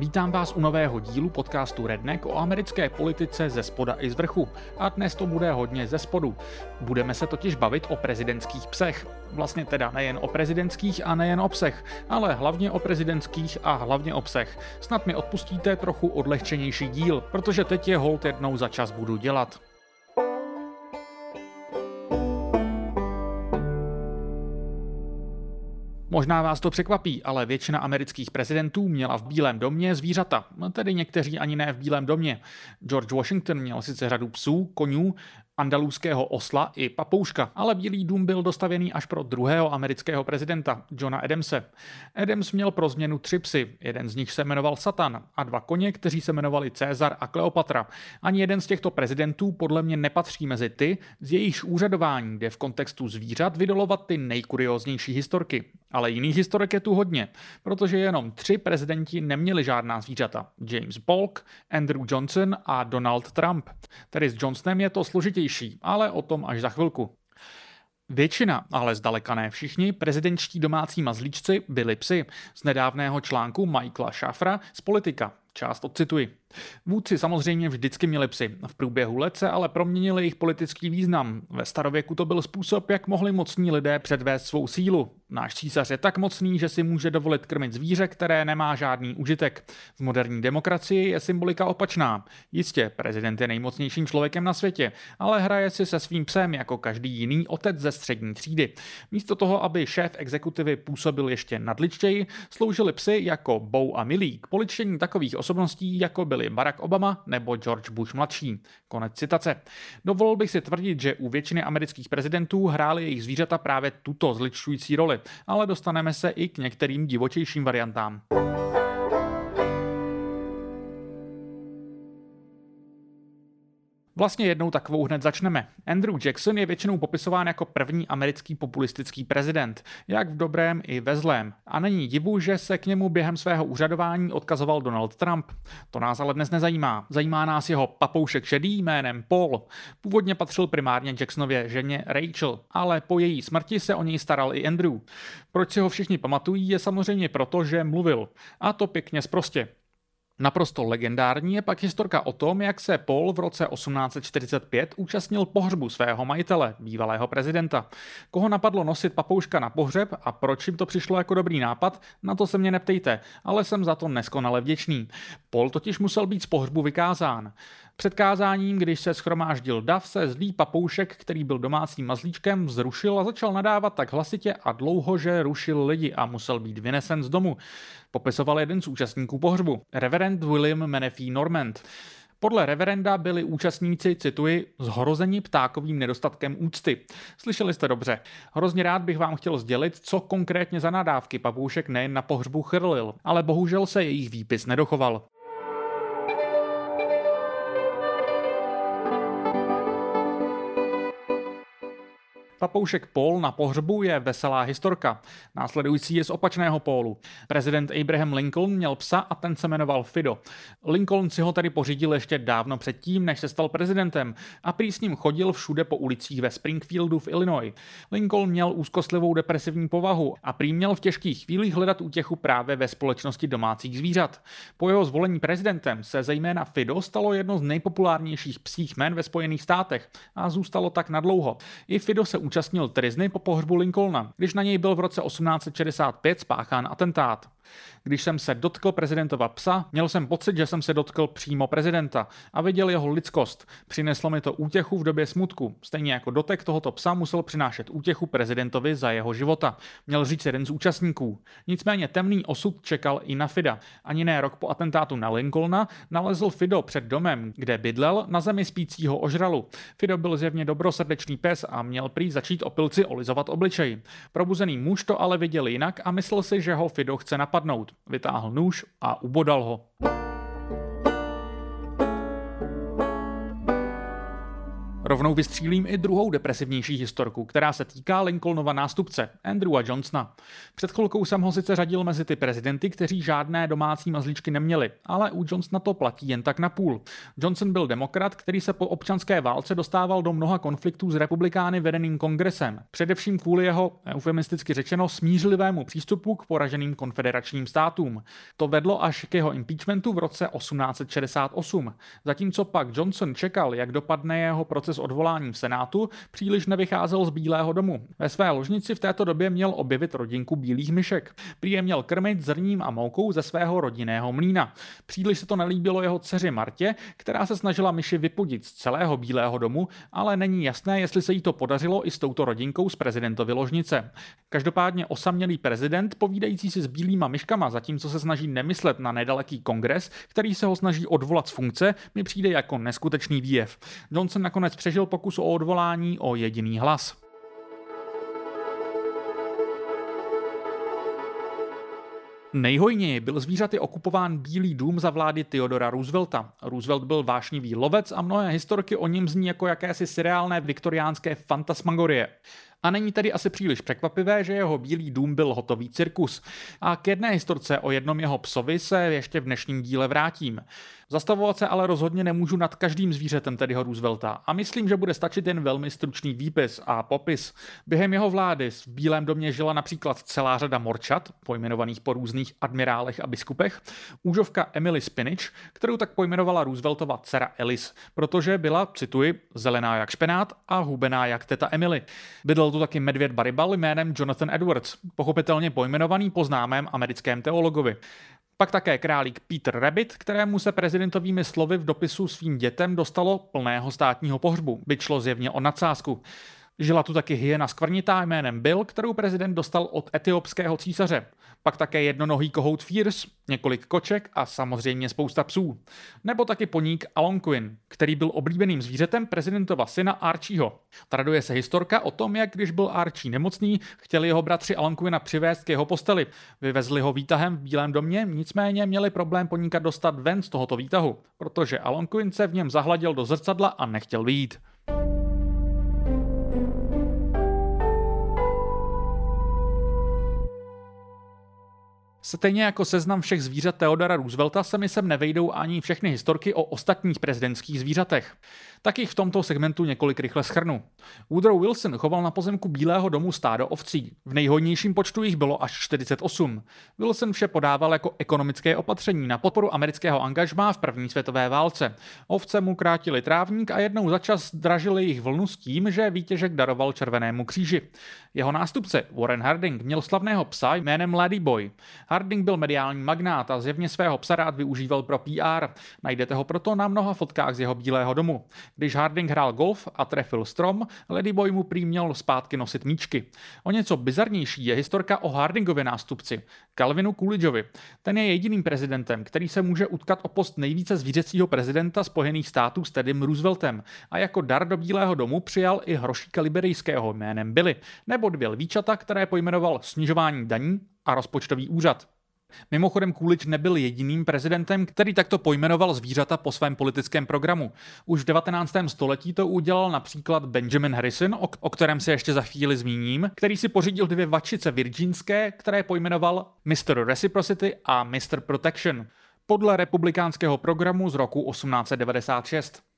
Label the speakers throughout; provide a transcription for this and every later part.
Speaker 1: Vítám vás u nového dílu podcastu Redneck o americké politice ze spoda i z vrchu. A dnes to bude hodně ze spodu. Budeme se totiž bavit o prezidentských psech. Vlastně teda nejen o prezidentských a nejen o psech, ale hlavně o prezidentských a hlavně o psech. Snad mi odpustíte trochu odlehčenější díl, protože teď je hold jednou za čas budu dělat. Možná vás to překvapí, ale většina amerických prezidentů měla v Bílém domě zvířata, tedy někteří ani ne v Bílém domě. George Washington měl sice řadu psů, konňů, andaluzského osla i papouška, ale Bílý dům byl dostavěný až pro druhého amerického prezidenta, Johna Adamse. Adams měl pro změnu tři psy, jeden z nich se jmenoval Satan a dva koně, kteří se jmenovali Cezar a Kleopatra. Ani jeden z těchto prezidentů podle mě nepatří mezi ty, z jejichž úřadování jde v kontextu zvířat vydolovat ty nejkurioznější historky. Ale jiných historek je tu hodně, protože jenom tři prezidenti neměli žádná zvířata. James Polk, Andrew Johnson a Donald Trump. Tedy s Johnsonem je to složitější, ale o tom až za chvilku. Většina, ale zdaleka ne všichni, prezidentští domácí mazlíčci byli psy. Z nedávného článku Michaela Schaffra z Politika. Část odcituji. Vůdci samozřejmě vždycky měli psy. V průběhu let se ale proměnili jejich politický význam. Ve starověku to byl způsob, jak mohli mocní lidé předvést svou sílu. Náš císař je tak mocný, že si může dovolit krmit zvíře, které nemá žádný užitek. V moderní demokracii je symbolika opačná. Jistě, prezident je nejmocnějším člověkem na světě, ale hraje si se svým psem jako každý jiný otec ze střední třídy. Místo toho, aby šéf exekutivy působil ještě nadličtěji, sloužili psy jako Bou a Milí k poličení takových osobností, jako byl byli Barack Obama nebo George Bush mladší. Konec citace. Dovolil bych si tvrdit, že u většiny amerických prezidentů hrály jejich zvířata právě tuto zličující roli, ale dostaneme se i k některým divočejším variantám. Vlastně jednou takovou hned začneme. Andrew Jackson je většinou popisován jako první americký populistický prezident, jak v dobrém i ve zlém. A není divu, že se k němu během svého úřadování odkazoval Donald Trump. To nás ale dnes nezajímá. Zajímá nás jeho papoušek šedý jménem Paul. Původně patřil primárně Jacksonově ženě Rachel, ale po její smrti se o něj staral i Andrew. Proč si ho všichni pamatují, je samozřejmě proto, že mluvil. A to pěkně zprostě. Naprosto legendární je pak historka o tom, jak se Paul v roce 1845 účastnil pohřbu svého majitele, bývalého prezidenta. Koho napadlo nosit papouška na pohřeb a proč jim to přišlo jako dobrý nápad, na to se mě neptejte, ale jsem za to neskonale vděčný. Paul totiž musel být z pohřbu vykázán. Před kázáním, když se schromáždil dav, se zlý papoušek, který byl domácím mazlíčkem, vzrušil a začal nadávat tak hlasitě a dlouho, že rušil lidi a musel být vynesen z domu. Popisoval jeden z účastníků pohřbu, reverend William Menefee Normand. Podle reverenda byli účastníci, cituji, zhrozeni ptákovým nedostatkem úcty. Slyšeli jste dobře. Hrozně rád bych vám chtěl sdělit, co konkrétně za nadávky papoušek nejen na pohřbu chrlil, ale bohužel se jejich výpis nedochoval. Papoušek Paul na pohřbu je veselá historka. Následující je z opačného pólu. Prezident Abraham Lincoln měl psa a ten se jmenoval Fido. Lincoln si ho tady pořídil ještě dávno předtím, než se stal prezidentem a prý s ním chodil všude po ulicích ve Springfieldu v Illinois. Lincoln měl úzkostlivou depresivní povahu a prý měl v těžkých chvílích hledat útěchu právě ve společnosti domácích zvířat. Po jeho zvolení prezidentem se zejména Fido stalo jedno z nejpopulárnějších psích jmen ve Spojených státech a zůstalo tak nadlouho. I Fido se účastnil trizny po pohřbu Lincolna, když na něj byl v roce 1865 spáchán atentát. Když jsem se dotkl prezidentova psa, měl jsem pocit, že jsem se dotkl přímo prezidenta a viděl jeho lidskost. Přineslo mi to útěchu v době smutku. Stejně jako dotek tohoto psa musel přinášet útěchu prezidentovi za jeho života. Měl říct jeden z účastníků. Nicméně temný osud čekal i na Fida. Ani ne rok po atentátu na Lincolna nalezl Fido před domem, kde bydlel na zemi spícího ožralu. Fido byl zjevně dobrosrdečný pes a měl prý začít opilci olizovat obličej. Probuzený muž to ale viděl jinak a myslel si, že ho Fido chce napadnout vytáhl nůž a ubodal ho. Rovnou vystřílím i druhou depresivnější historku, která se týká Lincolnova nástupce, Andrewa Johnsona. Před chvilkou jsem ho sice řadil mezi ty prezidenty, kteří žádné domácí mazlíčky neměli, ale u Johnsona to platí jen tak na půl. Johnson byl demokrat, který se po občanské válce dostával do mnoha konfliktů s republikány vedeným kongresem, především kvůli jeho, eufemisticky řečeno, smířlivému přístupu k poraženým konfederačním státům. To vedlo až k jeho impeachmentu v roce 1868. Zatímco pak Johnson čekal, jak dopadne jeho proces odvolání v Senátu, příliš nevycházel z Bílého domu. Ve své ložnici v této době měl objevit rodinku bílých myšek. Prý je měl krmit zrním a moukou ze svého rodinného mlína. Příliš se to nelíbilo jeho dceři Martě, která se snažila myši vypudit z celého Bílého domu, ale není jasné, jestli se jí to podařilo i s touto rodinkou z prezidentovy ložnice. Každopádně osamělý prezident, povídající si s bílýma myškama, zatímco se snaží nemyslet na nedaleký kongres, který se ho snaží odvolat z funkce, mi přijde jako neskutečný výjev. Johnson nakonec přežil pokus o odvolání o jediný hlas. Nejhojněji byl zvířaty okupován Bílý dům za vlády Theodora Roosevelta. Roosevelt byl vášnivý lovec a mnohé historky o něm zní jako jakési seriálné viktoriánské fantasmagorie. A není tedy asi příliš překvapivé, že jeho Bílý dům byl hotový cirkus. A k jedné historce o jednom jeho psovi se ještě v dnešním díle vrátím. Zastavovat se ale rozhodně nemůžu nad každým zvířetem Teddyho Roosevelta a myslím, že bude stačit jen velmi stručný výpis a popis. Během jeho vlády v Bílém domě žila například celá řada morčat, pojmenovaných po různých admirálech a biskupech, úžovka Emily Spinach, kterou tak pojmenovala Rooseveltova dcera Alice, protože byla, cituji, zelená jak špenát a hubená jak teta Emily. Tu taky medvěd Baribal jménem Jonathan Edwards, pochopitelně pojmenovaný po známém americkém teologovi. Pak také králík Peter Rabbit, kterému se prezidentovými slovy v dopisu svým dětem dostalo plného státního pohřbu, byť šlo zjevně o nadsázku. Žila tu taky hyena skvrnitá jménem Bill, kterou prezident dostal od etiopského císaře. Pak také jednonohý kohout Fierce, několik koček a samozřejmě spousta psů. Nebo taky poník Alonquin, který byl oblíbeným zvířetem prezidentova syna Archieho. Traduje se historka o tom, jak když byl Archie nemocný, chtěli jeho bratři Alonquina přivést k jeho posteli. Vyvezli ho výtahem v Bílém domě, nicméně měli problém poníka dostat ven z tohoto výtahu, protože Alonquin se v něm zahladil do zrcadla a nechtěl vyjít. Stejně jako seznam všech zvířat Theodora Roosevelta se mi sem nevejdou ani všechny historky o ostatních prezidentských zvířatech. Tak jich v tomto segmentu několik rychle schrnu. Woodrow Wilson choval na pozemku Bílého domu stádo ovcí. V nejhodnějším počtu jich bylo až 48. Wilson vše podával jako ekonomické opatření na podporu amerického angažmá v první světové válce. Ovce mu krátili trávník a jednou za čas dražili jich vlnu s tím, že výtěžek daroval Červenému kříži. Jeho nástupce Warren Harding měl slavného psa jménem Ladyboy. Harding byl mediální magnát a zjevně svého psa rád využíval pro PR. Najdete ho proto na mnoha fotkách z jeho Bílého domu. Když Harding hrál golf a trefil strom, Ladyboy mu prý měl zpátky nosit míčky. O něco bizarnější je historka o Hardingově nástupci, Calvinu Coolidgeovi. Ten je jediným prezidentem, který se může utkat o post nejvíce zvířecího prezidenta Spojených států s Teddym Rooseveltem a jako dar do Bílého domu přijal i hrošíka liberijského jménem Billy, nebo dvě lvíčata, které pojmenoval snižování daní a rozpočtový úřad. Mimochodem Coolidge nebyl jediným prezidentem, který takto pojmenoval zvířata po svém politickém programu. Už v 19. století to udělal například Benjamin Harrison, o, o kterém se ještě za chvíli zmíním, který si pořídil dvě vačice virginské, které pojmenoval Mr. Reciprocity a Mr. Protection podle republikánského programu z roku 1896.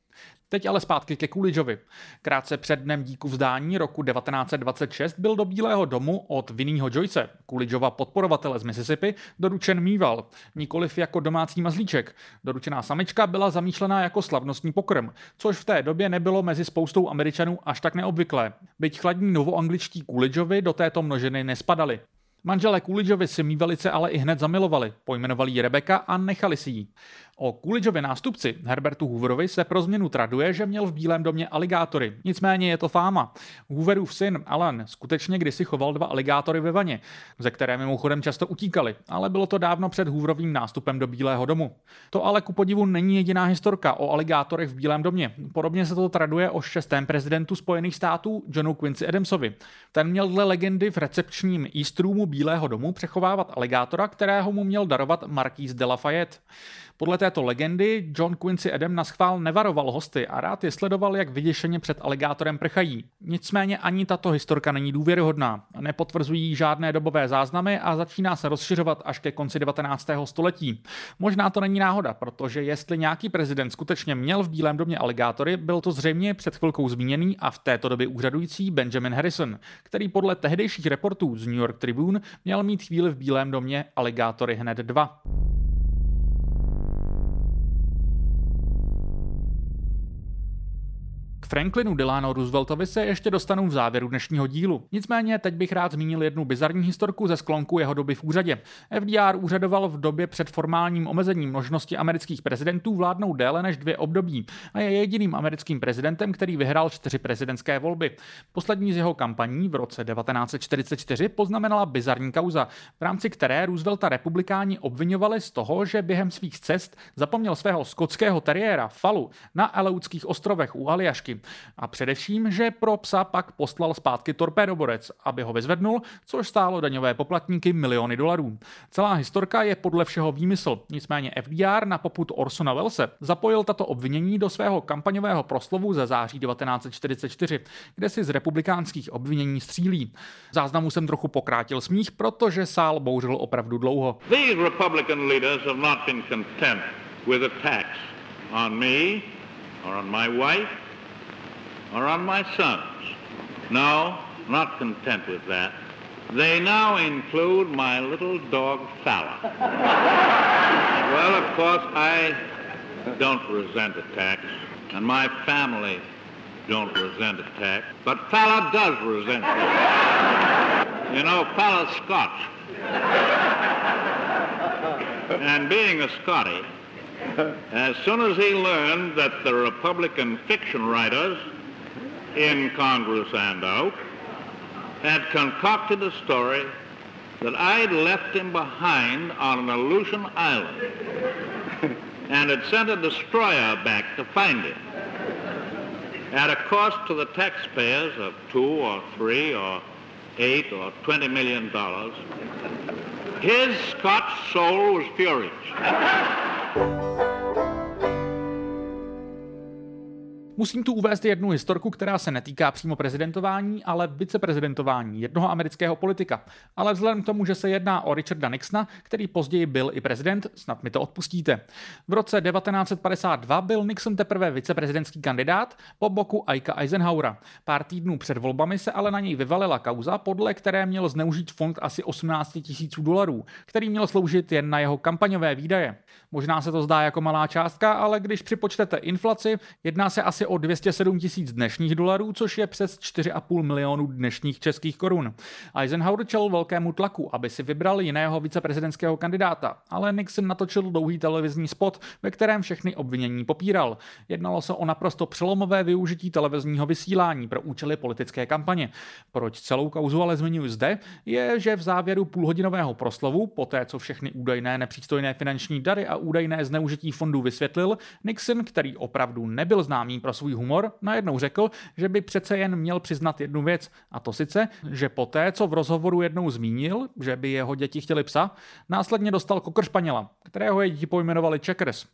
Speaker 1: Teď ale zpátky ke Coolidgeovi. Krátce před dnem díku vzdání roku 1926 byl do Bílého domu od Vinnieho Joyce, Coolidgeova podporovatele z Mississippi, doručen mýval, nikoliv jako domácí mazlíček. Doručená samička byla zamýšlená jako slavnostní pokrm, což v té době nebylo mezi spoustou Američanů až tak neobvyklé. Byť chladní novoangličtí Coolidgeovi do této množiny nespadali. Manželé Coolidgeovi si mývalice ale i hned zamilovali, pojmenovali ji Rebeka a nechali si ji. O Coolidgeově nástupci, Herbertu Hooverovi, se pro změnu traduje, že měl v Bílém domě aligátory. Nicméně je to fáma. Hooverův syn Alan skutečně kdysi choval dva aligátory ve vaně, ze které mimochodem často utíkali, ale bylo to dávno před Hooverovým nástupem do Bílého domu. To ale ku podivu není jediná historka o aligátorech v Bílém domě. Podobně se to traduje o šestém prezidentu Spojených států Johnu Quincy Adamsovi. Ten měl dle legendy v recepčním East Roomu Bílého domu přechovávat aligátora, kterého mu měl darovat Marquis de Lafayette. Podle této legendy John Quincy Adam na schvál nevaroval hosty a rád je sledoval, jak vyděšeně před aligátorem prchají. Nicméně ani tato historka není důvěryhodná. Nepotvrzují žádné dobové záznamy a začíná se rozšiřovat až ke konci 19. století. Možná to není náhoda, protože jestli nějaký prezident skutečně měl v Bílém domě aligátory, byl to zřejmě před chvilkou zmíněný a v této době úřadující Benjamin Harrison, který podle tehdejších reportů z New York Tribune měl mít chvíli v Bílém domě aligátory hned dva. Franklinu Delano Rooseveltovi se ještě dostanu v závěru dnešního dílu. Nicméně teď bych rád zmínil jednu bizarní historku ze sklonku jeho doby v úřadě. FDR úřadoval v době před formálním omezením možnosti amerických prezidentů vládnout déle než dvě období a je jediným americkým prezidentem, který vyhrál čtyři prezidentské volby. Poslední z jeho kampaní v roce 1944 poznamenala bizarní kauza, v rámci které Roosevelta republikáni obvinovali z toho, že během svých cest zapomněl svého skotského teriéra Falu na Aleutských ostrovech u Aljašky a především, že pro psa pak poslal zpátky torpédoborec, aby ho vyzvednul, což stálo daňové poplatníky miliony dolarů. Celá historka je podle všeho výmysl, nicméně FDR na poput Orsona Wellse zapojil tato obvinění do svého kampaňového proslovu ze září 1944, kde si z republikánských obvinění střílí. Záznamu jsem trochu pokrátil smích, protože sál bouřil opravdu dlouho. These Republican leaders have not been content with attacks on me or on my wife or on my sons. No, not content with that. They now include my little dog Falla. well, of course, I don't resent attacks, and my family don't resent attacks, but Falla does resent it. You know, Falla's Scotch. and being a Scotty, as soon as he learned that the Republican fiction writers in Congress and out, had concocted a story that I'd left him behind on an Aleutian island and had sent a destroyer back to find him at a cost to the taxpayers of two or three or eight or twenty million dollars. His Scotch soul was furious. Musím tu uvést jednu historku, která se netýká přímo prezidentování, ale viceprezidentování jednoho amerického politika. Ale vzhledem k tomu, že se jedná o Richarda Nixona, který později byl i prezident, snad mi to odpustíte. V roce 1952 byl Nixon teprve viceprezidentský kandidát po boku Aika Eisenhowera. Pár týdnů před volbami se ale na něj vyvalila kauza, podle které měl zneužít fond asi 18 tisíců dolarů, který měl sloužit jen na jeho kampaňové výdaje. Možná se to zdá jako malá částka, ale když připočtete inflaci, jedná se asi o 207 tisíc dnešních dolarů, což je přes 4,5 milionů dnešních českých korun. Eisenhower čel velkému tlaku, aby si vybral jiného viceprezidentského kandidáta, ale Nixon natočil dlouhý televizní spot, ve kterém všechny obvinění popíral. Jednalo se o naprosto přelomové využití televizního vysílání pro účely politické kampaně. Proč celou kauzu ale zmiňuji zde, je, že v závěru půlhodinového proslovu, poté co všechny údajné nepřístojné finanční dary a údajné zneužití fondů vysvětlil, Nixon, který opravdu nebyl známý pro svůj humor, najednou řekl, že by přece jen měl přiznat jednu věc, a to sice, že poté, co v rozhovoru jednou zmínil, že by jeho děti chtěli psa, následně dostal kokr španěla, kterého je děti pojmenovali Checkers.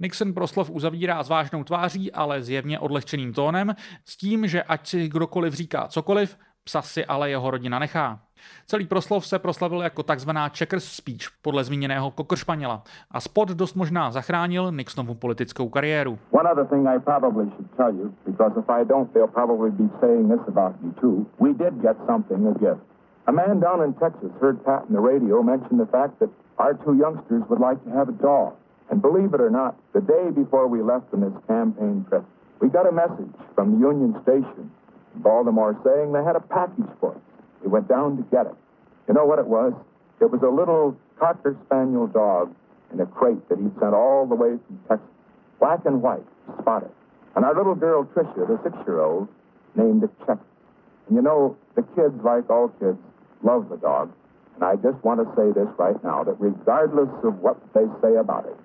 Speaker 1: Nixon proslov uzavírá s vážnou tváří, ale zjevně odlehčeným tónem, s tím, že ať si kdokoliv říká cokoliv, psa si ale jeho rodina nechá. Celý proslov se proslavil jako takzvaná checkers speech podle zmíněného kokr Španěla a spot dost možná zachránil Nixonovu politickou kariéru. One other thing I probably should tell you, because if I don't, they'll probably be saying this about too. We did get something, a gift. A man down in Texas heard Pat the radio mention the fact that our two youngsters would like to have a dog. And believe it or not, the day before we left on this campaign trip, we got a message from the Union Station Baltimore saying they had a package for us. We went down to get it. You know what it was? It was a little Cocker Spaniel dog in a crate that he sent all the way from Texas, black and white, spotted. And our little girl, Tricia, the six-year-old, named it Check. And you know, the kids, like all kids, love the dog. And I just want to say this right now, that regardless of what they say about it,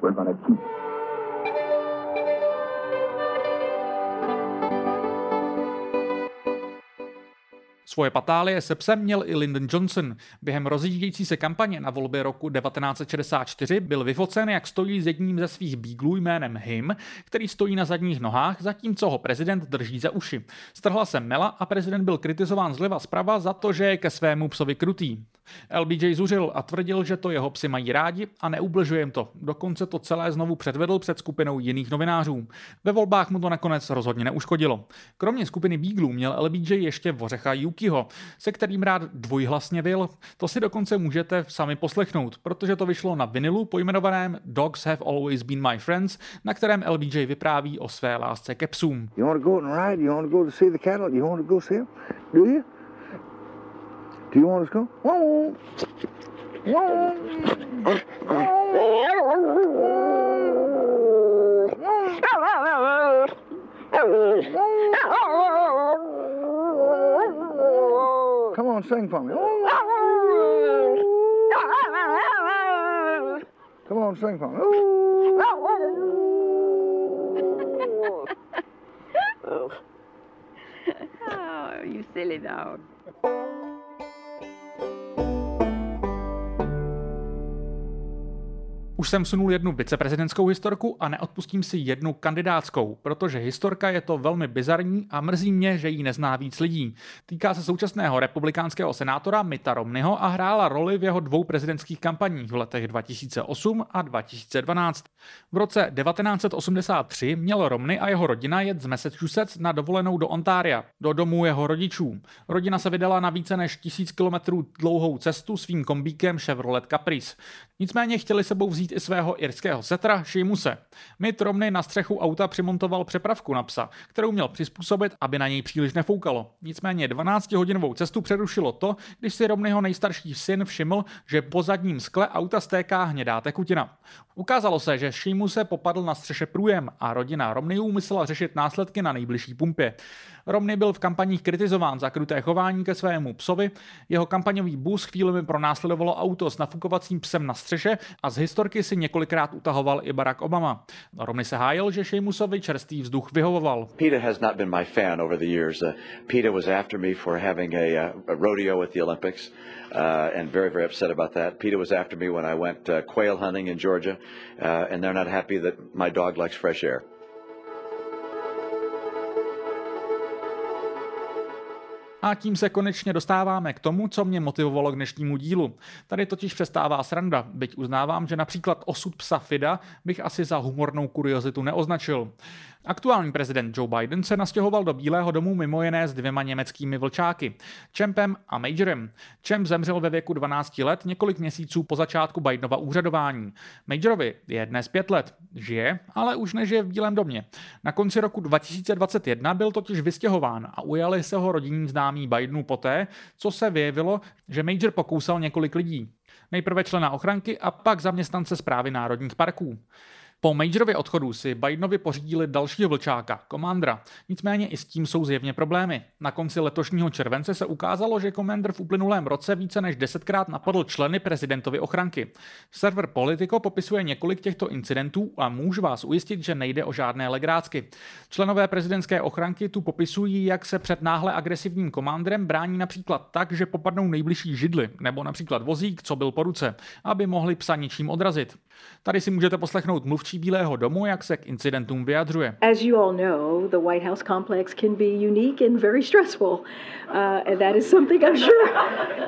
Speaker 1: we're going to keep it. Svoje patálie se psem měl i Lyndon Johnson. Během rozjíždějící se kampaně na volby roku 1964 byl vyfocen, jak stojí s jedním ze svých bíglů jménem Him, který stojí na zadních nohách, zatímco ho prezident drží za uši. Strhla se mela a prezident byl kritizován zleva zprava za to, že je ke svému psovi krutý. LBJ zuřil a tvrdil, že to jeho psi mají rádi a neubližuje jim to. Dokonce to celé znovu předvedl před skupinou jiných novinářů. Ve volbách mu to nakonec rozhodně neuškodilo. Kromě skupiny Beaglů měl LBJ ještě vořecha Yukiho, se kterým rád dvojhlasně vil. To si dokonce můžete sami poslechnout, protože to vyšlo na vinilu pojmenovaném Dogs Have Always Been My Friends, na kterém LBJ vypráví o své lásce ke psům. You want to go and ride? You want to go to see the cattle? You want to go see them? Do you? Do you want to go? Come on, sing for me. Come on, sing for me. oh, you silly dog. Už jsem sunul jednu viceprezidentskou historku a neodpustím si jednu kandidátskou, protože historka je to velmi bizarní a mrzí mě, že ji nezná víc lidí. Týká se současného republikánského senátora Mita Romneyho a hrála roli v jeho dvou prezidentských kampaních v letech 2008 a 2012. V roce 1983 měl Romney a jeho rodina jet z Massachusetts na dovolenou do Ontária, do domu jeho rodičů. Rodina se vydala na více než tisíc kilometrů dlouhou cestu svým kombíkem Chevrolet Caprice. Nicméně chtěli sebou vzít i svého irského setra Sheamuse. Mitt Romney na střechu auta přimontoval přepravku na psa, kterou měl přizpůsobit, aby na něj příliš nefoukalo. Nicméně 12-hodinovou cestu přerušilo to, když si Romneyho nejstarší syn všiml, že po zadním skle auta stéká hnědá tekutina. Ukázalo se, že Sheamuse popadl na střeše průjem a rodina Romneyů musela řešit následky na nejbližší pumpě. Romney byl v kampaních kritizován za kruté chování ke svému psovi, jeho kampaňový bus chvílemi pronásledovalo auto s nafukovacím psem na střeše a z historky si několikrát utahoval i Barack Obama. Romney se hájil, že Sheamusovi čerstvý vzduch vyhovoval. Peter has not been my fan over the years. Uh, Peter was after me for having a, uh, a rodeo at the Olympics. Uh, and very, very upset about that. Peter was after me when I went uh, quail hunting in Georgia, uh, and they're not happy that my dog likes fresh air. A tím se konečně dostáváme k tomu, co mě motivovalo k dnešnímu dílu. Tady totiž přestává sranda, byť uznávám, že například osud psa Fida bych asi za humornou kuriozitu neoznačil. Aktuální prezident Joe Biden se nastěhoval do Bílého domu mimo jiné s dvěma německými vlčáky, Champem a Majorem. Champ zemřel ve věku 12 let několik měsíců po začátku Bidenova úřadování. Majorovi je dnes pět let, žije, ale už nežije v Bílém domě. Na konci roku 2021 byl totiž vystěhován a ujali se ho rodinní známí Bidenů poté, co se vyjevilo, že Major pokousal několik lidí. Nejprve člena ochranky a pak zaměstnance zprávy národních parků. Po Majorově odchodu si Bidenovi pořídili dalšího vlčáka, Commandera. Nicméně i s tím jsou zjevně problémy. Na konci letošního července se ukázalo, že Commander v uplynulém roce více než desetkrát napadl členy prezidentovy ochranky. Server Politico popisuje několik těchto incidentů a můžu vás ujistit, že nejde o žádné legrácky. Členové prezidentské ochranky tu popisují, jak se před náhle agresivním komandrem brání například tak, že popadnou nejbližší židly, nebo například vozík, co byl po ruce, aby mohli psa ničím odrazit. Tady si můžete poslechnout mluvčí Bílého domu, jak se k incidentům vyjadřuje.
Speaker 2: As you all know, the White House complex can be unique and very stressful. Uh, and that is something I'm sure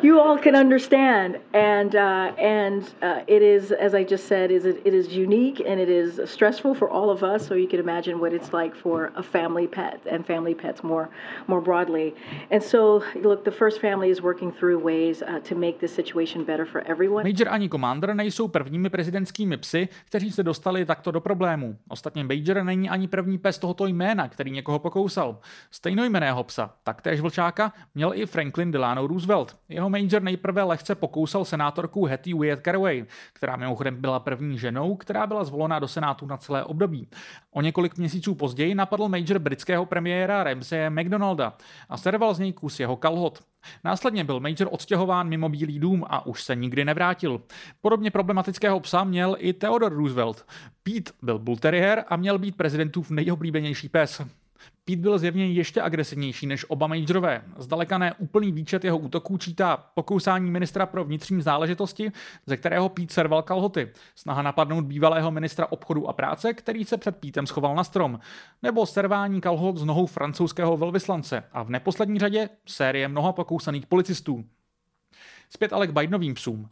Speaker 2: you all can understand. And uh, and uh, it is, as I just said, is it, it is unique and it is stressful for all of us. So you can imagine what it's like for a family pet and family pets more more broadly. And so, look, the first family is working through ways uh, to make this situation better for everyone.
Speaker 1: Major ani Commander nejsou prvními prezidentskými psy, kteří se dostali takto do problémů. Ostatně Major není ani první pes tohoto jména, který někoho pokousal. Stejnojmeného psa, taktéž vlčáka, měl i Franklin Delano Roosevelt. Jeho Major nejprve lehce pokousal senátorku Hattie Wyatt Caraway, která mimochodem byla první ženou, která byla zvolena do Senátu na celé období. O několik měsíců později napadl Major britského premiéra Ramseye McDonalda a serval z něj kus jeho kalhot. Následně byl Major odstěhován mimo Bílý dům a už se nikdy nevrátil. Podobně problematického psa měl i Theodore Roosevelt. Pete byl bull terrier a měl být prezidentův nejoblíbenější pes. Pete byl zjevně ještě agresivnější než oba majorové. Zdaleka ne úplný výčet jeho útoků čítá pokousání ministra pro vnitřní záležitosti, ze kterého Pete serval kalhoty, snaha napadnout bývalého ministra obchodu a práce, který se před Pítem schoval na strom, nebo servání kalhot z nohou francouzského velvyslance a v neposlední řadě série mnoha pokousaných policistů. Zpět ale k Bidenovým psům.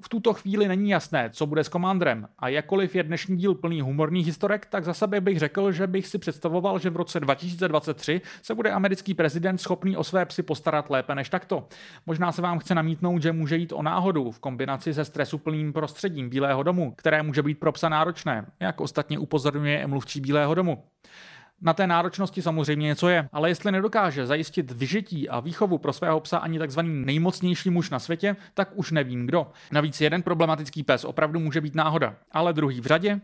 Speaker 1: V tuto chvíli není jasné, co bude s komandrem a jakkoliv je dnešní díl plný humorných historek, tak za sebe bych řekl, že bych si představoval, že v roce 2023 se bude americký prezident schopný o své psy postarat lépe než takto. Možná se vám chce namítnout, že může jít o náhodu v kombinaci se stresuplným prostředím Bílého domu, které může být pro psa náročné, jak ostatně upozorňuje mluvčí Bílého domu. Na té náročnosti samozřejmě něco je, ale jestli nedokáže zajistit vyžití a výchovu pro svého psa ani takzvaný nejmocnější muž na světě, tak už nevím kdo. Navíc jeden problematický pes opravdu může být náhoda, ale druhý v řadě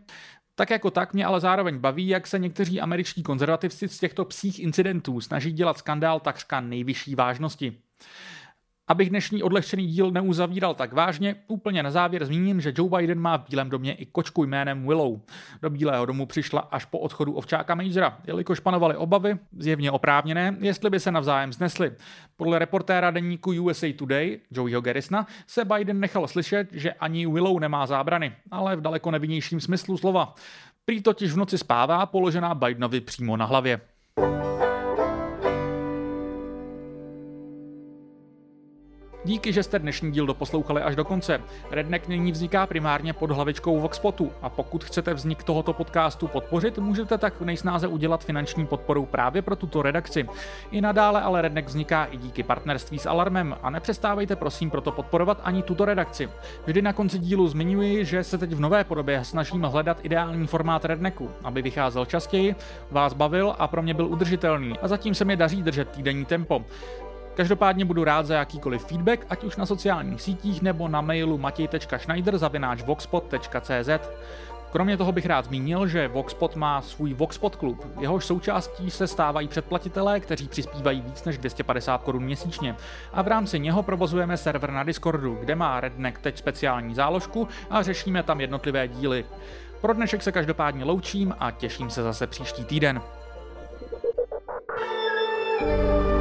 Speaker 1: tak jako tak mě ale zároveň baví, jak se někteří američtí konzervativci z těchto psích incidentů snaží dělat skandál takřka nejvyšší vážnosti. Abych dnešní odlehčený díl neuzavíral tak vážně, úplně na závěr zmíním, že Joe Biden má v Bílém domě i kočku jménem Willow. Do Bílého domu přišla až po odchodu ovčáka Majora, jelikož panovaly obavy, zjevně oprávněné, jestli by se navzájem znesli. Podle reportéra deníku USA Today, Joeyho Garrisna, se Biden nechal slyšet, že ani Willow nemá zábrany, ale v daleko nevinnějším smyslu slova. Prý totiž v noci spává položená Bidenovi přímo na hlavě. Díky, že jste dnešní díl doposlouchali až do konce. Redneck nyní vzniká primárně pod hlavičkou Voxpotu a pokud chcete vznik tohoto podcastu podpořit, můžete tak nejsnáze udělat finanční podporu právě pro tuto redakci. I nadále ale Redneck vzniká i díky partnerství s Alarmem a nepřestávejte prosím proto podporovat ani tuto redakci. Vždy na konci dílu zmiňuji, že se teď v nové podobě snažím hledat ideální formát Rednecku, aby vycházel častěji, vás bavil a pro mě byl udržitelný a zatím se mi daří držet týdenní tempo. Každopádně budu rád za jakýkoliv feedback, ať už na sociálních sítích nebo na mailu matěj.schneider.voxpot.cz. Kromě toho bych rád zmínil, že Voxpot má svůj Voxpot klub. Jehož součástí se stávají předplatitelé, kteří přispívají víc než 250 korun měsíčně. A v rámci něho provozujeme server na Discordu, kde má Redneck teď speciální záložku a řešíme tam jednotlivé díly. Pro dnešek se každopádně loučím a těším se zase příští týden. thank you